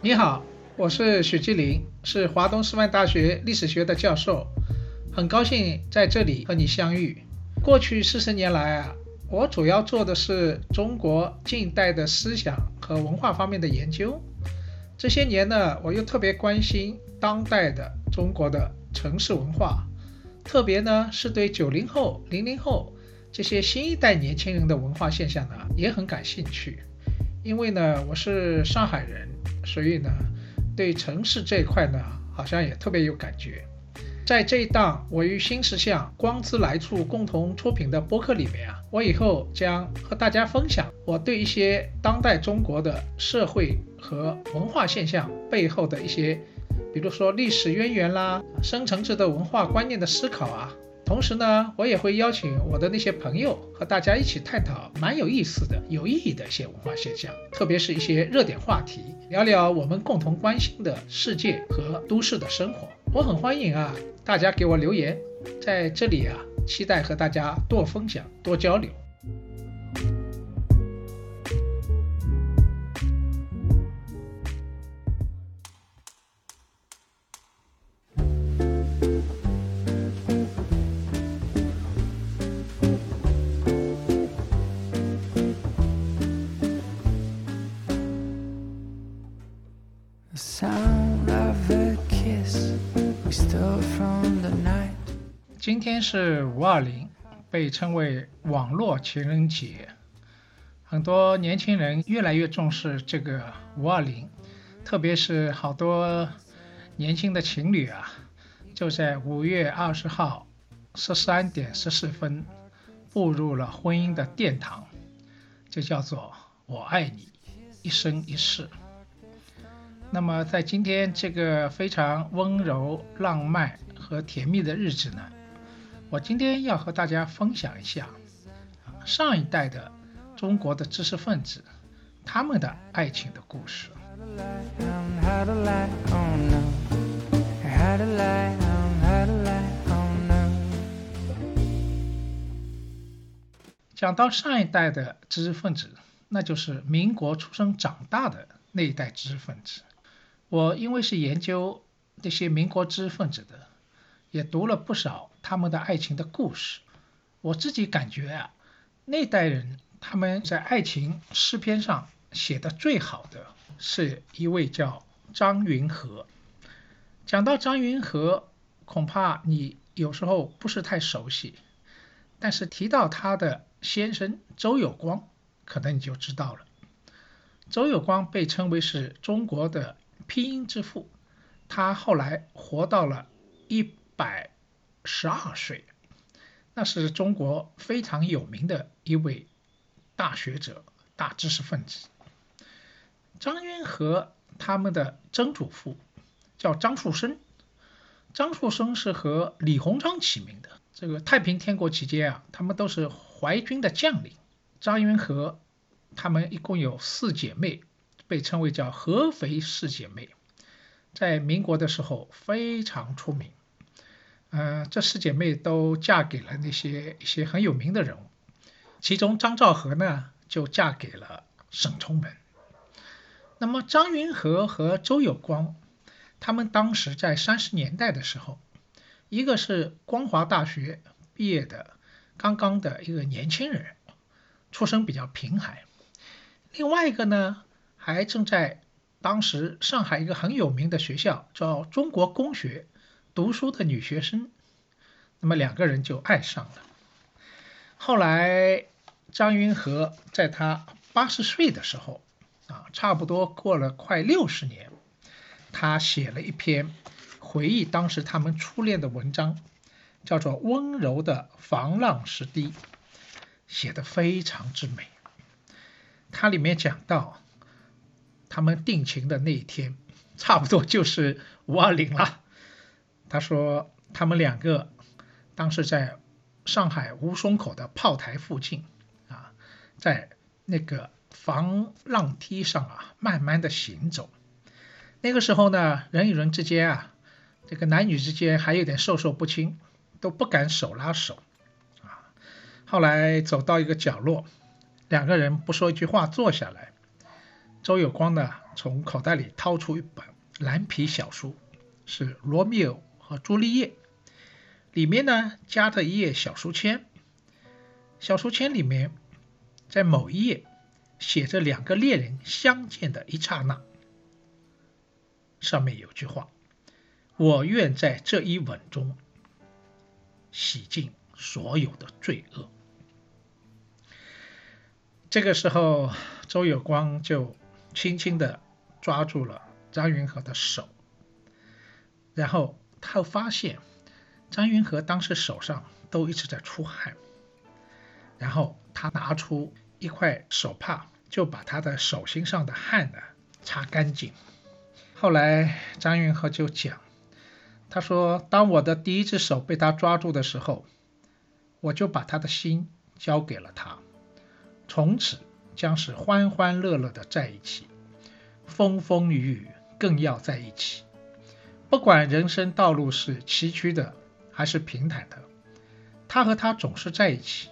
你好，我是许继林，是华东师范大学历史学的教授，很高兴在这里和你相遇。过去四十年来啊，我主要做的是中国近代的思想和文化方面的研究。这些年呢，我又特别关心当代的中国的城市文化，特别呢是对九零后、零零后这些新一代年轻人的文化现象呢也很感兴趣。因为呢，我是上海人，所以呢，对城市这一块呢，好像也特别有感觉。在这一档我与新石像光之来处共同出品的播客里面啊，我以后将和大家分享我对一些当代中国的社会和文化现象背后的一些，比如说历史渊源啦、深层次的文化观念的思考啊。同时呢，我也会邀请我的那些朋友和大家一起探讨蛮有意思的、有意义的一些文化现象，特别是一些热点话题，聊聊我们共同关心的世界和都市的生活。我很欢迎啊，大家给我留言，在这里啊，期待和大家多分享、多交流。今天是五二零，被称为网络情人节。很多年轻人越来越重视这个五二零，特别是好多年轻的情侣啊，就在五月二十号十三点十四分步入了婚姻的殿堂，就叫做“我爱你，一生一世”。那么，在今天这个非常温柔、浪漫和甜蜜的日子呢？我今天要和大家分享一下上一代的中国的知识分子他们的爱情的故事。讲到上一代的知识分子，那就是民国出生长大的那一代知识分子。我因为是研究那些民国知识分子的。也读了不少他们的爱情的故事，我自己感觉啊，那代人他们在爱情诗篇上写的最好的是一位叫张云和。讲到张云和，恐怕你有时候不是太熟悉，但是提到他的先生周有光，可能你就知道了。周有光被称为是中国的拼音之父，他后来活到了一。百十二岁，那是中国非常有名的一位大学者、大知识分子。张云和他们的曾祖父叫张树声，张树声是和李鸿章齐名的。这个太平天国期间啊，他们都是淮军的将领。张云和他们一共有四姐妹，被称为叫合肥四姐妹，在民国的时候非常出名。嗯，这四姐妹都嫁给了那些一些很有名的人物，其中张兆和呢就嫁给了沈从文。那么张云和和周有光，他们当时在三十年代的时候，一个是光华大学毕业的刚刚的一个年轻人，出身比较贫寒；另外一个呢，还正在当时上海一个很有名的学校叫中国工学。读书的女学生，那么两个人就爱上了。后来，张云和在他八十岁的时候，啊，差不多过了快六十年，他写了一篇回忆当时他们初恋的文章，叫做《温柔的防浪石堤》，写的非常之美。它里面讲到，他们定情的那一天，差不多就是五二零了。他说，他们两个当时在上海吴淞口的炮台附近啊，在那个防浪堤上啊，慢慢的行走。那个时候呢，人与人之间啊，这个男女之间还有点授受不亲，都不敢手拉手啊。后来走到一个角落，两个人不说一句话坐下来。周有光呢，从口袋里掏出一本蓝皮小书，是《罗密欧和朱丽叶》，里面呢夹着一页小书签。小书签里面，在某一页写着两个恋人相见的一刹那，上面有句话：“我愿在这一吻中洗净所有的罪恶。”这个时候，周有光就轻轻的抓住了张云和的手，然后他发现张云和当时手上都一直在出汗。然后他拿出一块手帕，就把他的手心上的汗呢擦干净。后来张云和就讲，他说：“当我的第一只手被他抓住的时候，我就把他的心交给了他，从此将是欢欢乐乐的在一起，风风雨雨更要在一起。不管人生道路是崎岖的还是平坦的，他和他总是在一起。”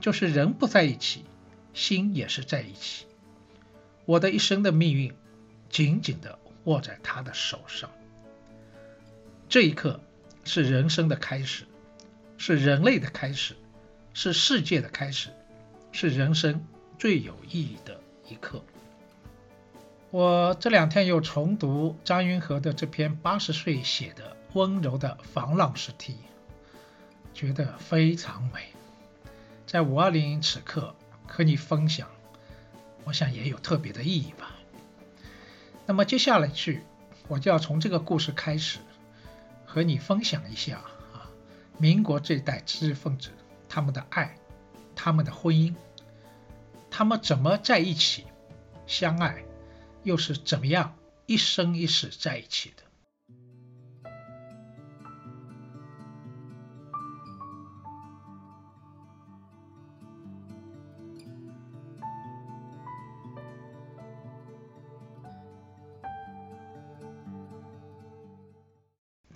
就是人不在一起，心也是在一起。我的一生的命运，紧紧地握在他的手上。这一刻是人生的开始，是人类的开始，是世界的开始，是人生最有意义的一刻。我这两天又重读张云和的这篇八十岁写的温柔的防浪诗题，觉得非常美。在五二零此刻和你分享，我想也有特别的意义吧。那么接下来去，我就要从这个故事开始，和你分享一下啊，民国这一代知识分子他们的爱，他们的婚姻，他们怎么在一起相爱，又是怎么样一生一世在一起的。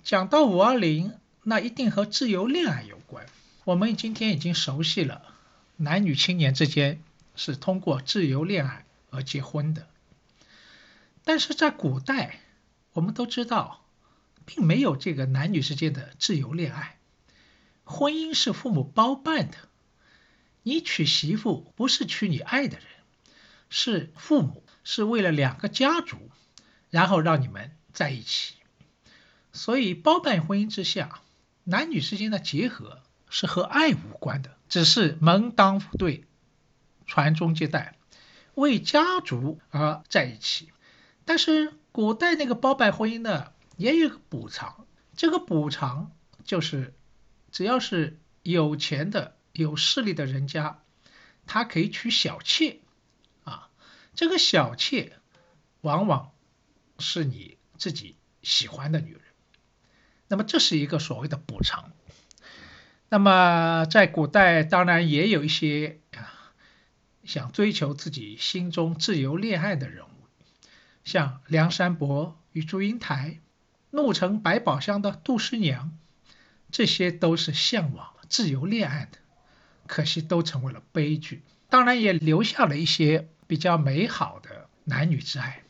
讲到五二零，那一定和自由恋爱有关。我们今天已经熟悉了，男女青年之间是通过自由恋爱而结婚的。但是在古代，我们都知道，并没有这个男女之间的自由恋爱。婚姻是父母包办的，你娶媳妇不是娶你爱的人，是父母是为了两个家族，然后让你们在一起。所以，包办婚姻之下，男女之间的结合是和爱无关的，只是门当户对、传宗接代、为家族而在一起。但是，古代那个包办婚姻呢，也有个补偿。这个补偿就是，只要是有钱的、有势力的人家，他可以娶小妾啊。这个小妾往往是你自己喜欢的女人。那么这是一个所谓的补偿。那么在古代，当然也有一些啊想追求自己心中自由恋爱的人物，像梁山伯与祝英台、怒沉百宝箱的杜十娘，这些都是向往自由恋爱的，可惜都成为了悲剧。当然也留下了一些比较美好的男女之爱，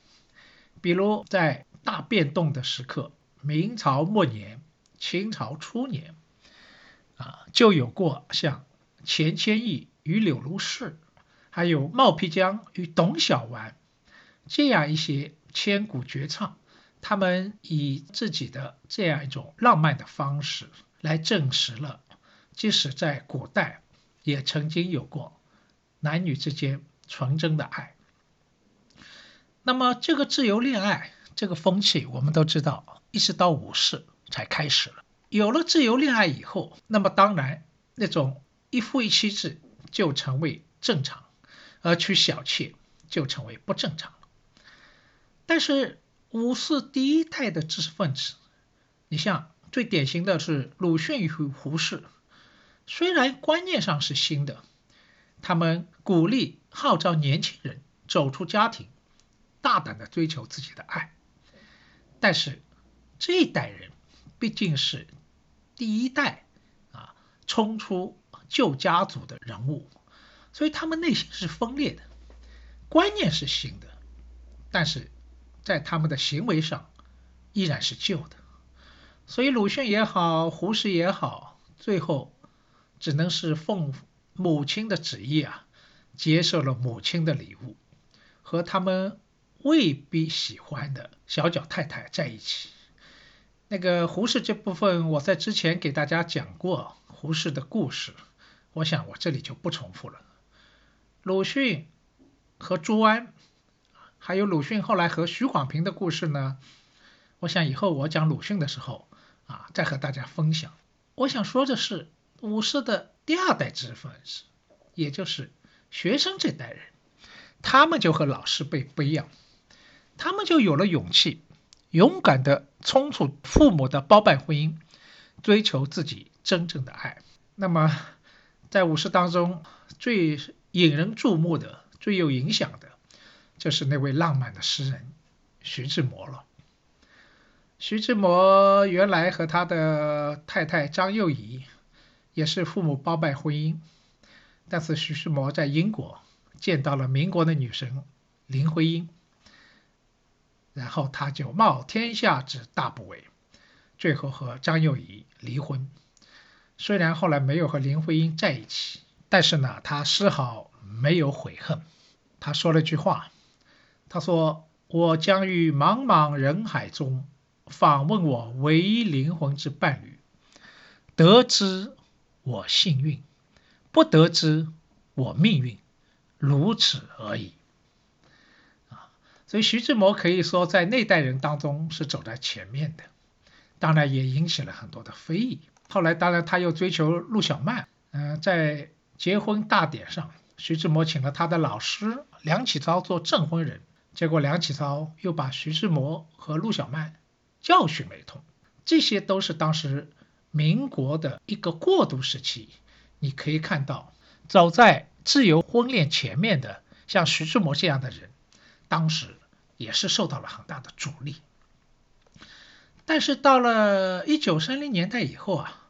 比如在大变动的时刻。明朝末年、清朝初年，啊，就有过像钱谦益与柳如是，还有冒辟疆与董小宛这样一些千古绝唱。他们以自己的这样一种浪漫的方式来证实了，即使在古代，也曾经有过男女之间纯真的爱。那么，这个自由恋爱这个风气，我们都知道。一直到五世才开始了。有了自由恋爱以后，那么当然那种一夫一妻制就成为正常，而娶小妾就成为不正常。但是五四第一代的知识分子，你像最典型的是鲁迅与胡适，虽然观念上是新的，他们鼓励号召年轻人走出家庭，大胆的追求自己的爱，但是。这一代人毕竟是第一代啊，冲出旧家族的人物，所以他们内心是分裂的，观念是新的，但是在他们的行为上依然是旧的。所以鲁迅也好，胡适也好，最后只能是奉母亲的旨意啊，接受了母亲的礼物，和他们未必喜欢的小脚太太在一起。那个胡适这部分，我在之前给大家讲过胡适的故事，我想我这里就不重复了。鲁迅和朱安，还有鲁迅后来和徐广平的故事呢，我想以后我讲鲁迅的时候啊，再和大家分享。我想说的是，五四的第二代知识分子，也就是学生这代人，他们就和老师辈不一样，他们就有了勇气。勇敢地冲出父母的包办婚姻，追求自己真正的爱。那么，在武士当中最引人注目的、最有影响的，就是那位浪漫的诗人徐志摩了。徐志摩原来和他的太太张幼仪也是父母包办婚姻，但是徐志摩在英国见到了民国的女神林徽因。然后他就冒天下之大不韪，最后和张幼仪离婚。虽然后来没有和林徽因在一起，但是呢，他丝毫没有悔恨。他说了句话，他说：“我将于茫茫人海中访问我唯一灵魂之伴侣，得知我幸运，不得知我命运，如此而已。”啊所以徐志摩可以说在那代人当中是走在前面的，当然也引起了很多的非议。后来当然他又追求陆小曼，嗯，在结婚大典上，徐志摩请了他的老师梁启超做证婚人，结果梁启超又把徐志摩和陆小曼教训了一通。这些都是当时民国的一个过渡时期，你可以看到走在自由婚恋前面的像徐志摩这样的人，当时。也是受到了很大的阻力，但是到了一九三零年代以后啊，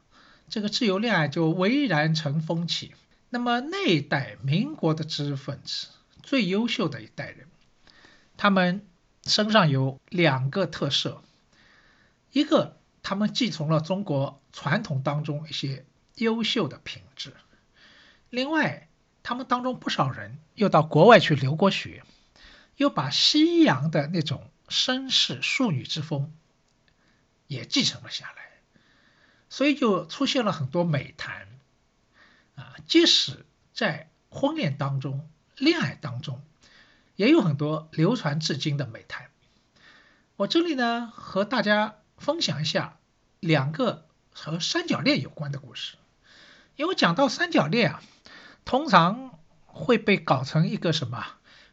这个自由恋爱就蔚然成风气。那么那一代民国的知识分子，最优秀的一代人，他们身上有两个特色：一个，他们继承了中国传统当中一些优秀的品质；另外，他们当中不少人又到国外去留过学。又把西洋的那种绅士淑女之风也继承了下来，所以就出现了很多美谈啊。即使在婚恋当中、恋爱当中，也有很多流传至今的美谈。我这里呢，和大家分享一下两个和三角恋有关的故事。因为讲到三角恋啊，通常会被搞成一个什么？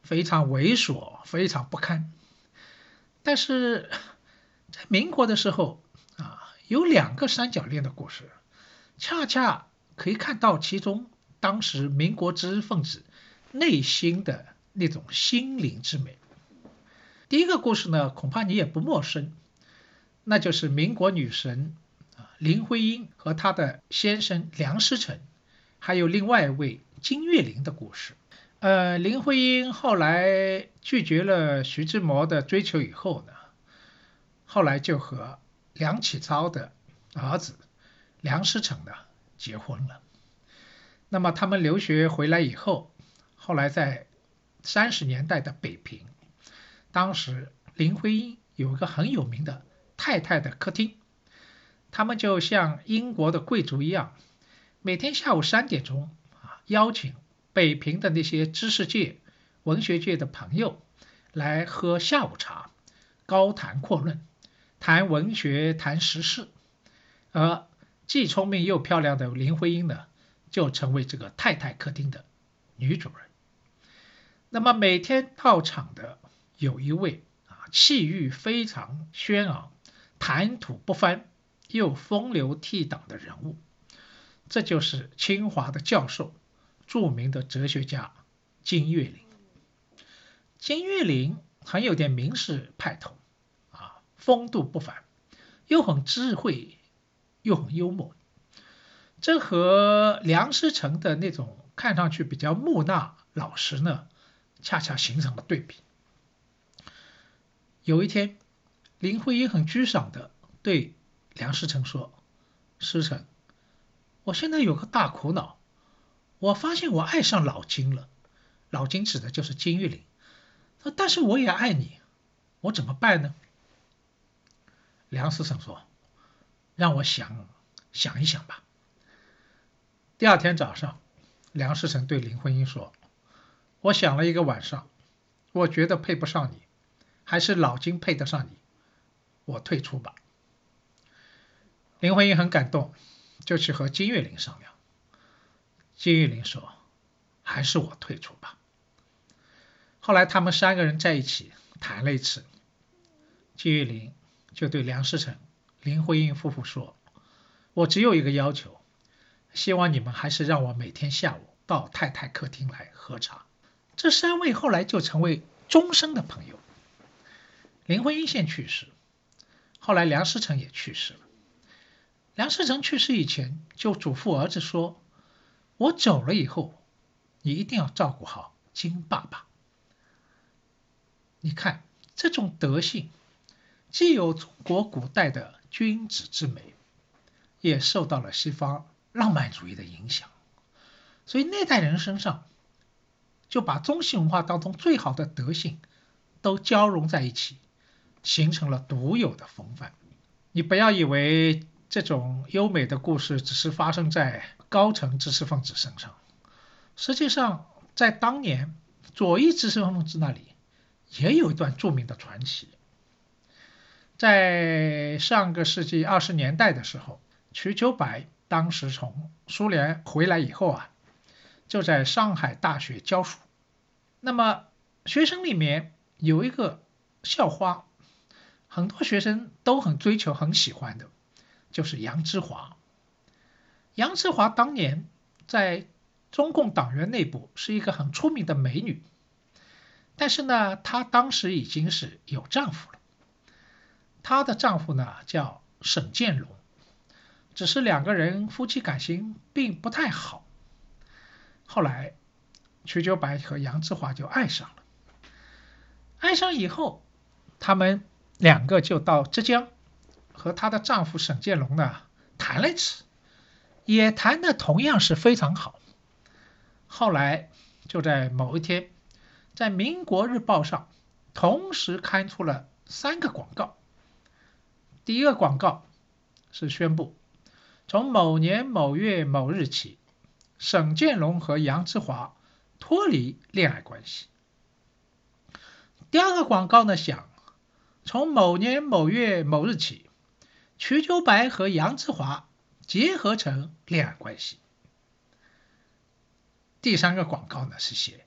非常猥琐，非常不堪。但是在民国的时候啊，有两个三角恋的故事，恰恰可以看到其中当时民国知识分子内心的那种心灵之美。第一个故事呢，恐怕你也不陌生，那就是民国女神啊林徽因和她的先生梁思成，还有另外一位金岳霖的故事。呃，林徽因后来拒绝了徐志摩的追求以后呢，后来就和梁启超的儿子梁思成呢结婚了。那么他们留学回来以后，后来在三十年代的北平，当时林徽因有一个很有名的太太的客厅，他们就像英国的贵族一样，每天下午三点钟啊邀请。北平的那些知识界、文学界的朋友来喝下午茶，高谈阔论，谈文学、谈时事，而既聪明又漂亮的林徽因呢，就成为这个太太客厅的女主人。那么每天到场的有一位啊，气宇非常轩昂、谈吐不凡又风流倜傥的人物，这就是清华的教授。著名的哲学家金岳霖，金岳霖很有点名士派头，啊，风度不凡，又很智慧，又很幽默。这和梁思成的那种看上去比较木讷老实呢，恰恰形成了对比。有一天，林徽因很沮丧的对梁思成说：“思成，我现在有个大苦恼，我发现我爱上老金了。老金指的就是金玉玲。但是我也爱你，我怎么办呢？”梁思成说：“让我想想一想吧。”第二天早上，梁思成对林徽因说：“我想了一个晚上，我觉得配不上你。”还是老金配得上你，我退出吧。林徽因很感动，就去和金岳霖商量。金岳霖说：“还是我退出吧。”后来他们三个人在一起谈了一次，金岳霖就对梁思成、林徽因夫妇说：“我只有一个要求，希望你们还是让我每天下午到太太客厅来喝茶。”这三位后来就成为终生的朋友。林徽因先去世，后来梁思成也去世了。梁思成去世以前就嘱咐儿子说：“我走了以后，你一定要照顾好金爸爸。”你看这种德性，既有中国古代的君子之美，也受到了西方浪漫主义的影响。所以那代人身上就把中西文化当中最好的德性都交融在一起。形成了独有的风范。你不要以为这种优美的故事只是发生在高层知识分子身上，实际上在当年左翼知识分子那里也有一段著名的传奇。在上个世纪二十年代的时候，瞿秋白当时从苏联回来以后啊，就在上海大学教书。那么学生里面有一个校花。很多学生都很追求、很喜欢的，就是杨之华。杨之华当年在中共党员内部是一个很出名的美女，但是呢，她当时已经是有丈夫了。她的丈夫呢叫沈建荣，只是两个人夫妻感情并不太好。后来，瞿秋白和杨之华就爱上了。爱上以后，他们。两个就到浙江，和她的丈夫沈建龙呢谈了一次，也谈的同样是非常好。后来就在某一天，在《民国日报》上同时刊出了三个广告。第一个广告是宣布，从某年某月某日起，沈建龙和杨之华脱离恋爱关系。第二个广告呢想。从某年某月某日起，瞿秋白和杨之华结合成恋爱关系。第三个广告呢是写，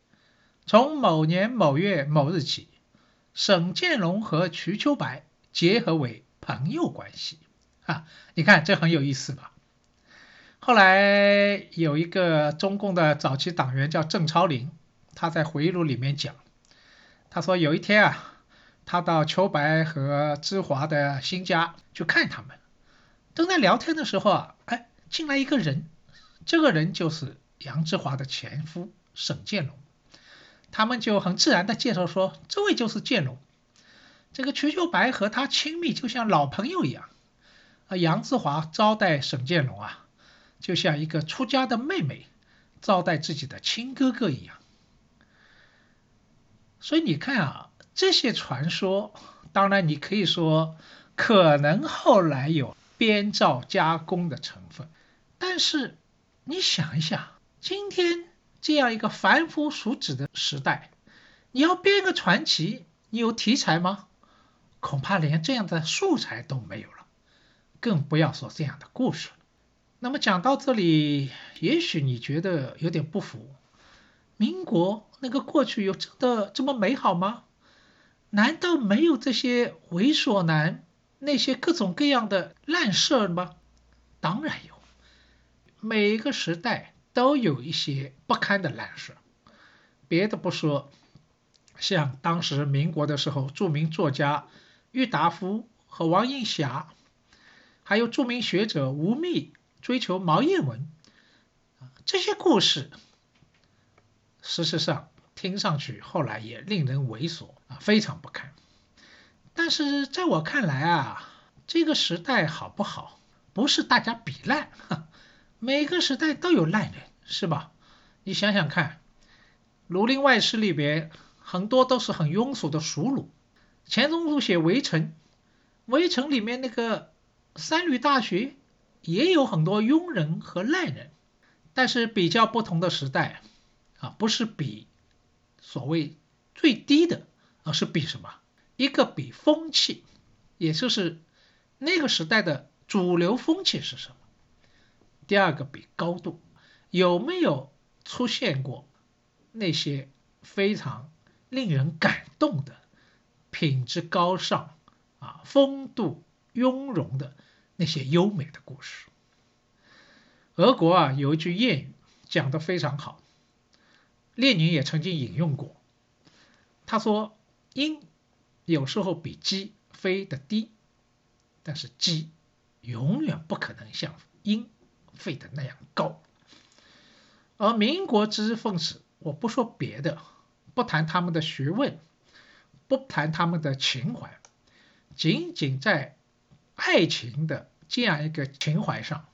从某年某月某日起，沈建龙和瞿秋白结合为朋友关系。啊，你看这很有意思吧？后来有一个中共的早期党员叫郑超林，他在回忆录里面讲，他说有一天啊。他到秋白和芝华的新家去看他们，正在聊天的时候啊，哎，进来一个人，这个人就是杨之华的前夫沈建龙，他们就很自然的介绍说，这位就是建龙，这个瞿秋白和他亲密就像老朋友一样，而杨之华招待沈建龙啊，就像一个出家的妹妹招待自己的亲哥哥一样，所以你看啊。这些传说，当然你可以说可能后来有编造加工的成分，但是你想一想，今天这样一个凡夫俗子的时代，你要编个传奇，你有题材吗？恐怕连这样的素材都没有了，更不要说这样的故事了。那么讲到这里，也许你觉得有点不服，民国那个过去有真的这么美好吗？难道没有这些猥琐男、那些各种各样的烂事儿吗？当然有，每一个时代都有一些不堪的烂事。别的不说，像当时民国的时候，著名作家郁达夫和王映霞，还有著名学者吴宓追求毛叶文，这些故事事实上听上去后来也令人猥琐啊，非常不堪。但是在我看来啊，这个时代好不好，不是大家比烂，每个时代都有烂人，是吧？你想想看，《儒林外史》里边很多都是很庸俗的俗儒。钱钟书写《围城》，《围城》里面那个三闾大学也有很多庸人和烂人。但是比较不同的时代啊，不是比所谓最低的，而是比什么？一个比风气，也就是那个时代的主流风气是什么？第二个比高度，有没有出现过那些非常令人感动的、品质高尚啊、风度雍容的那些优美的故事？俄国啊有一句谚语讲得非常好，列宁也曾经引用过。他说：“鹰有时候比鸡飞得低，但是鸡永远不可能像鹰飞得那样高。”而民国知识分子，我不说别的，不谈他们的学问，不谈他们的情怀，仅仅在爱情的这样一个情怀上。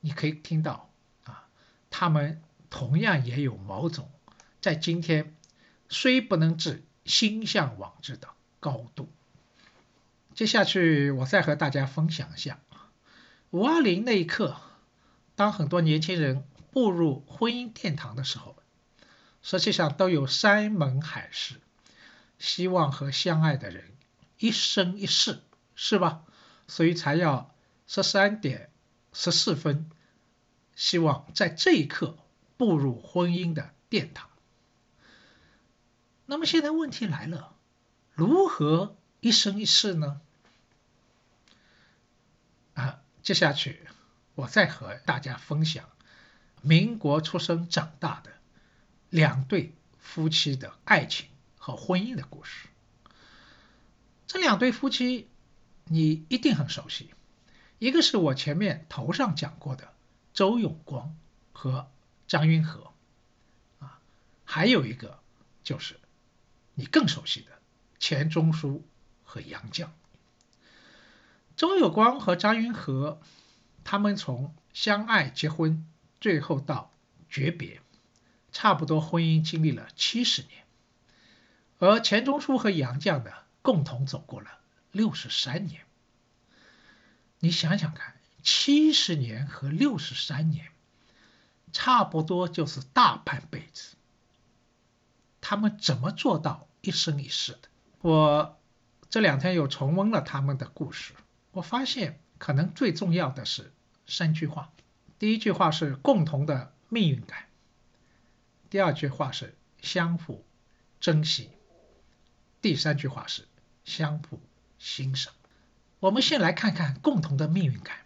你可以听到啊，他们同样也有某种在今天虽不能至心向往之的高度。接下去我再和大家分享一下五二零那一刻，当很多年轻人步入婚姻殿堂的时候，实际上都有山盟海誓，希望和相爱的人一生一世，是吧？所以才要十三点十四分。希望在这一刻步入婚姻的殿堂。那么现在问题来了，如何一生一世呢？啊，接下去我再和大家分享民国出生长大的两对夫妻的爱情和婚姻的故事。这两对夫妻你一定很熟悉，一个是我前面头上讲过的。周永光和张云和，啊，还有一个就是你更熟悉的钱钟书和杨绛。周有光和张云和，他们从相爱结婚，最后到诀别，差不多婚姻经历了七十年，而钱钟书和杨绛呢，共同走过了六十三年。你想想看。七十年和六十三年，差不多就是大半辈子。他们怎么做到一生一世的？我这两天又重温了他们的故事，我发现可能最重要的是三句话：第一句话是共同的命运感；第二句话是相互珍惜；第三句话是相互欣赏。我们先来看看共同的命运感。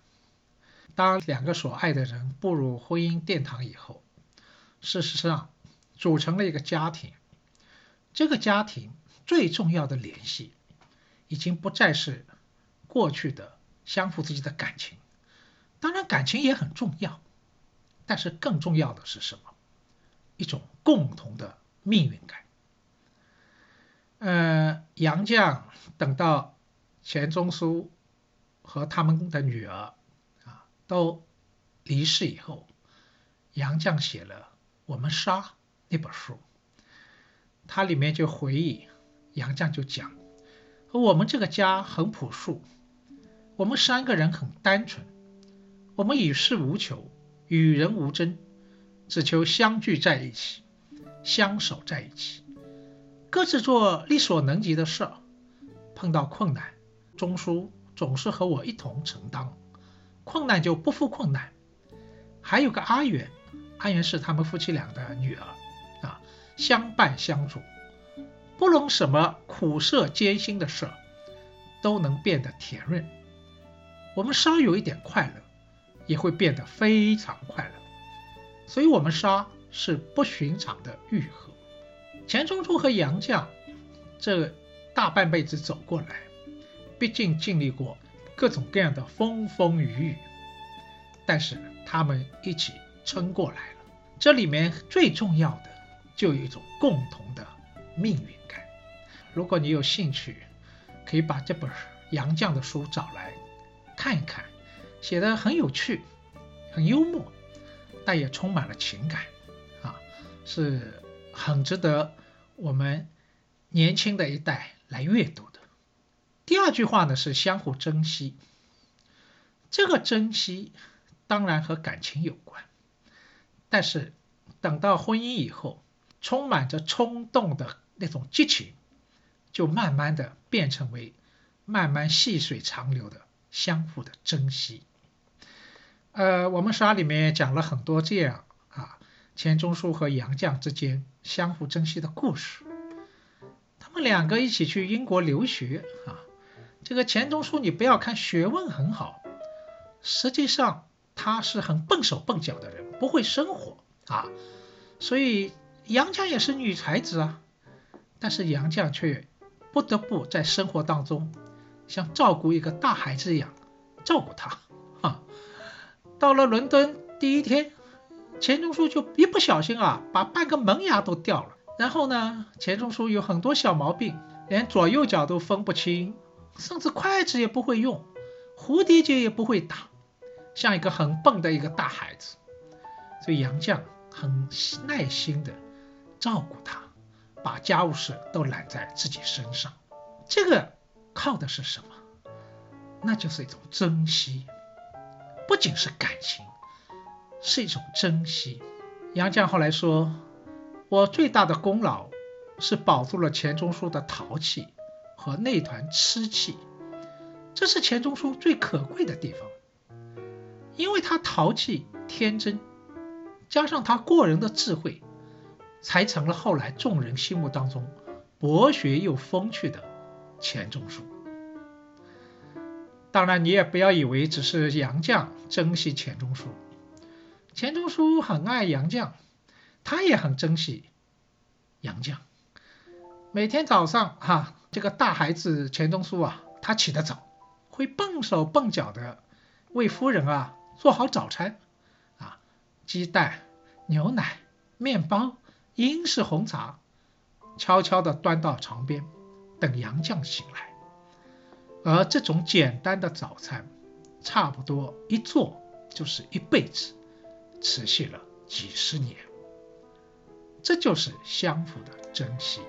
当两个所爱的人步入婚姻殿堂以后，事实上组成了一个家庭。这个家庭最重要的联系，已经不再是过去的相互之间的感情。当然，感情也很重要，但是更重要的是什么？一种共同的命运感。呃，杨绛等到钱钟书和他们的女儿啊。都离世以后，杨绛写了《我们仨》那本书，他里面就回忆，杨绛就讲，我们这个家很朴素，我们三个人很单纯，我们与世无求，与人无争，只求相聚在一起，相守在一起，各自做力所能及的事儿，碰到困难，钟书总是和我一同承担。困难就不负困难，还有个阿元，阿元是他们夫妻俩的女儿啊，相伴相助，不论什么苦涩艰辛的事，都能变得甜润。我们稍有一点快乐，也会变得非常快乐。所以，我们仨是不寻常的愈合。钱钟书和杨绛这大半辈子走过来，毕竟经历过。各种各样的风风雨雨，但是他们一起撑过来了。这里面最重要的就有一种共同的命运感。如果你有兴趣，可以把这本杨绛的书找来看一看，写的很有趣，很幽默，但也充满了情感，啊，是很值得我们年轻的一代来阅读。第二句话呢是相互珍惜，这个珍惜当然和感情有关，但是等到婚姻以后，充满着冲动的那种激情，就慢慢的变成为。慢慢细水长流的相互的珍惜。呃，我们书里面讲了很多这样啊，钱钟书和杨绛之间相互珍惜的故事。他们两个一起去英国留学啊，这个钱钟书你不要看学问很好，实际上他是很笨手笨脚的人，不会生活啊。所以杨绛也是女才子啊，但是杨绛却不得不在生活当中。像照顾一个大孩子一样照顾他啊！到了伦敦第一天，钱钟书就一不小心啊，把半个门牙都掉了。然后呢，钱钟书有很多小毛病，连左右脚都分不清，甚至筷子也不会用，蝴蝶结也不会打，像一个很笨的一个大孩子。所以杨绛很耐心的照顾他，把家务事都揽在自己身上。这个。靠的是什么？那就是一种珍惜，不仅是感情，是一种珍惜。杨绛后来说：“我最大的功劳是保住了钱钟书的淘气和那团痴气，这是钱钟书最可贵的地方。因为他淘气天真，加上他过人的智慧，才成了后来众人心目当中博学又风趣的。”钱钟书，当然你也不要以为只是杨绛珍惜钱钟书，钱钟书很爱杨绛，他也很珍惜杨绛。每天早上哈，这个大孩子钱钟书啊，他起得早，会笨手笨脚的为夫人啊做好早餐，啊，鸡蛋、牛奶、面包、英式红茶，悄悄地端到床边。等杨绛醒来，而这种简单的早餐，差不多一做就是一辈子，持续了几十年。这就是相互的珍惜。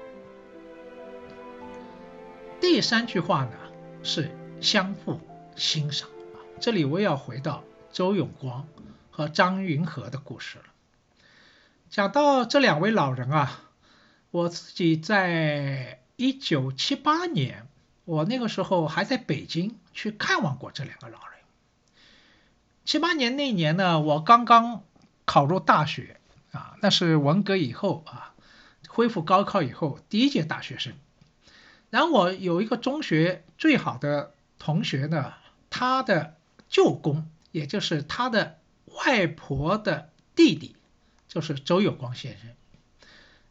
第三句话呢是相互欣赏啊，这里我要回到周永光和张云和的故事了。讲到这两位老人啊，我自己在。一九七八年，我那个时候还在北京去看望过这两个老人。七八年那年呢，我刚刚考入大学啊，那是文革以后啊，恢复高考以后第一届大学生。然后我有一个中学最好的同学呢，他的舅公，也就是他的外婆的弟弟，就是周有光先生。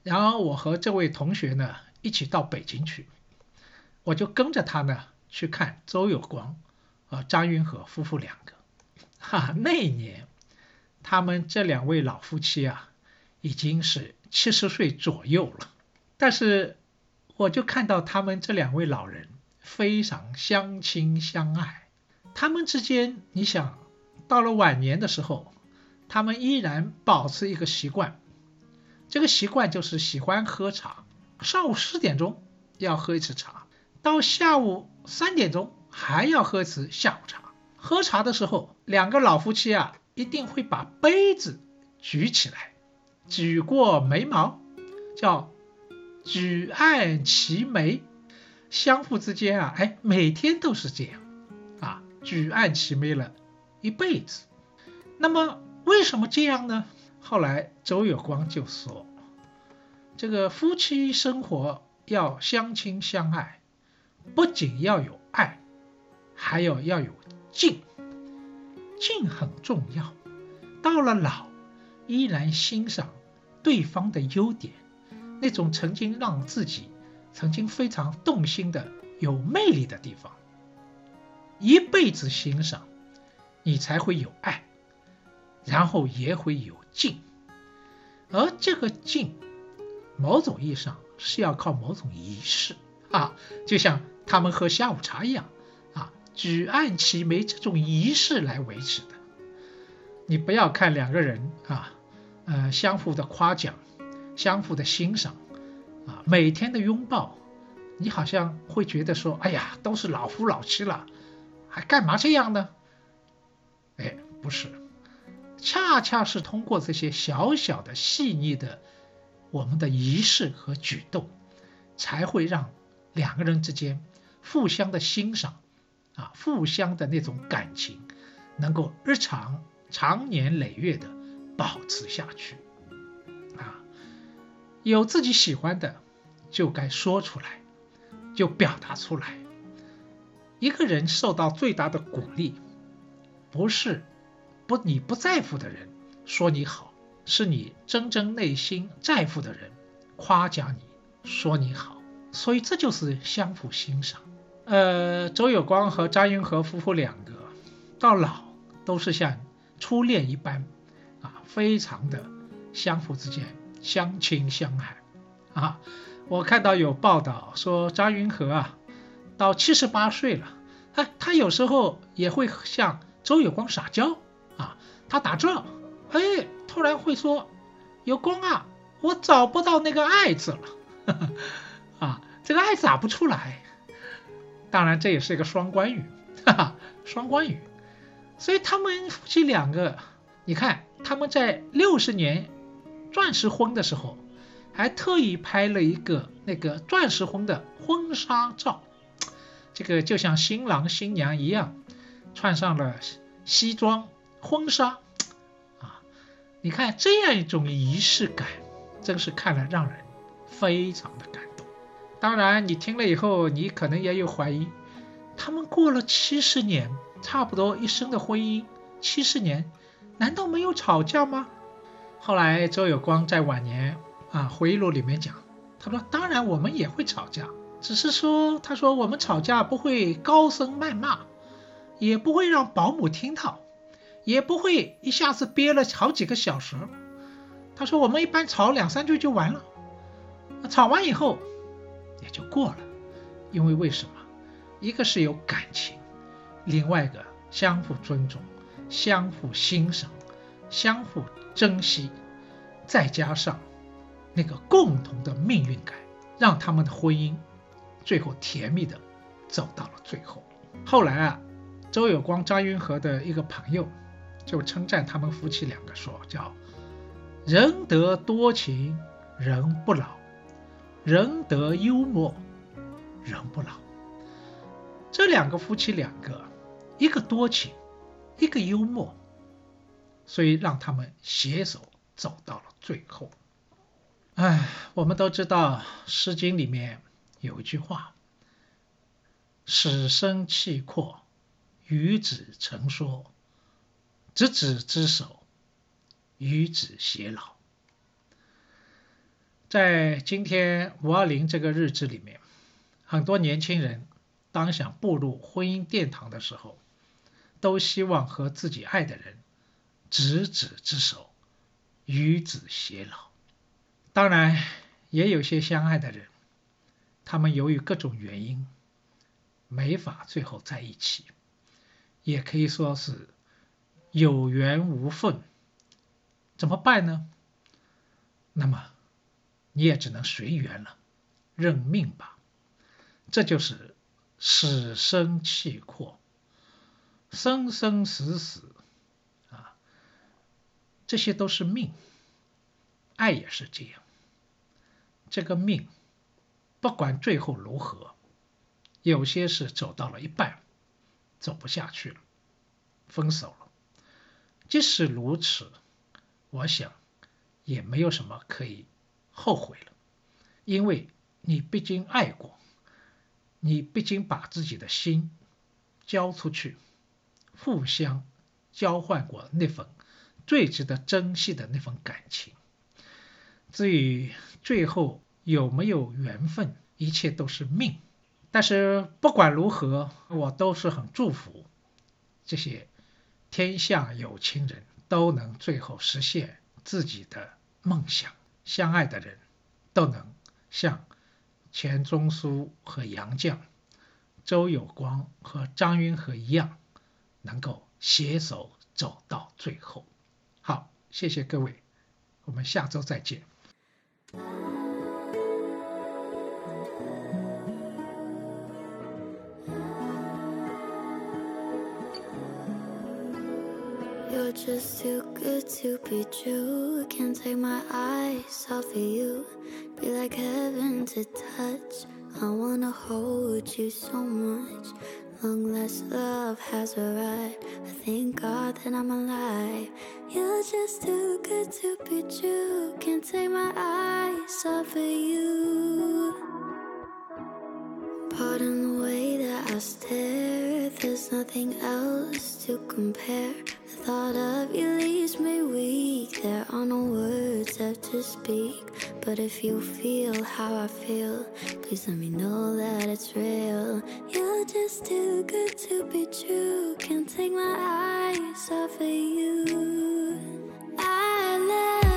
然后我和这位同学呢。一起到北京去，我就跟着他呢去看周有光和张云和夫妇两个。哈，那一年他们这两位老夫妻啊，已经是七十岁左右了。但是我就看到他们这两位老人非常相亲相爱。他们之间，你想到了晚年的时候，他们依然保持一个习惯，这个习惯就是喜欢喝茶。上午十点钟要喝一次茶，到下午三点钟还要喝一次下午茶。喝茶的时候，两个老夫妻啊，一定会把杯子举起来，举过眉毛，叫举案齐眉。相互之间啊，哎，每天都是这样，啊，举案齐眉了一辈子。那么为什么这样呢？后来周有光就说。这个夫妻生活要相亲相爱，不仅要有爱，还要要有敬。敬很重要。到了老，依然欣赏对方的优点，那种曾经让自己曾经非常动心的有魅力的地方，一辈子欣赏，你才会有爱，然后也会有敬。而这个敬。某种意义上是要靠某种仪式啊，就像他们喝下午茶一样啊，举案齐眉这种仪式来维持的。你不要看两个人啊，呃，相互的夸奖，相互的欣赏，啊，每天的拥抱，你好像会觉得说，哎呀，都是老夫老妻了，还干嘛这样呢？哎，不是。恰恰是通过这些小小的、细腻的我们的仪式和举动，才会让两个人之间互相的欣赏，啊，互相的那种感情，能够日常、长年累月的保持下去。有自己喜欢的，就该说出来，就表达出来。一个人受到最大的鼓励，不是。不，你不在乎的人说你好，是你真正内心在乎的人夸奖你，说你好，所以这就是相互欣赏。呃，周有光和张云和夫妇两个到老都是像初恋一般，啊，非常的相互之间相亲相爱啊。我看到有报道说张云和啊，到七十八岁了，哎，他有时候也会向周有光撒娇。啊，他打这，哎，突然会说：“有光啊，我找不到那个爱字了。”啊，这个爱打不出来。当然，这也是一个双关语，哈哈，双关语。所以他们夫妻两个，你看他们在六十年钻石婚的时候，还特意拍了一个那个钻石婚的婚纱照，这个就像新郎新娘一样，穿上了西装。婚纱，啊，你看这样一种仪式感，真是看了让人非常的感动。当然，你听了以后，你可能也有怀疑：他们过了七十年，差不多一生的婚姻，七十年，难道没有吵架吗？后来周有光在晚年啊回忆录里面讲，他说：“当然我们也会吵架，只是说，他说我们吵架不会高声谩骂，也不会让保姆听到。”也不会一下子憋了好几个小时。他说：“我们一般吵两三句就完了，吵完以后也就过了。因为为什么？一个是有感情，另外一个相互尊重、相互欣赏、相互珍惜，再加上那个共同的命运感，让他们的婚姻最后甜蜜的走到了最后。后来啊，周有光、张云和的一个朋友。”就称赞他们夫妻两个说：“叫人得多情人不老，人得幽默人不老。”这两个夫妻两个，一个多情，一个幽默，所以让他们携手走到了最后。哎，我们都知道《诗经》里面有一句话：“始生契阔，与子成说。”执子之手，与子偕老。在今天五二零这个日子里面，很多年轻人当想步入婚姻殿堂的时候，都希望和自己爱的人执子之手，与子偕老。当然，也有些相爱的人，他们由于各种原因，没法最后在一起，也可以说是。有缘无分，怎么办呢？那么你也只能随缘了，认命吧。这就是死生契阔，生生死死，这些都是命。爱也是这样，这个命不管最后如何，有些是走到了一半，走不下去了，分手了。即使如此，我想也没有什么可以后悔了，因为你毕竟爱过，你毕竟把自己的心交出去，互相交换过那份最值得珍惜的那份感情。至于最后有没有缘分，一切都是命。但是不管如何，我都是很祝福这些。天下有情人都能最后实现自己的梦想，相爱的人都能像钱钟书和杨绛、周有光和张云和一样，能够携手走到最后。好，谢谢各位，我们下周再见。You're just too good to be true. Can't take my eyes off of you. Be like heaven to touch. I wanna hold you so much. Long last love has arrived. I thank God that I'm alive. You're just too good to be true. Can't take my eyes off of you. Pardon the way that I stare. There's nothing else to compare. The thought of you leaves me weak. There are no words left to speak. But if you feel how I feel, please let me know that it's real. You're just too good to be true. Can't take my eyes off of you. I love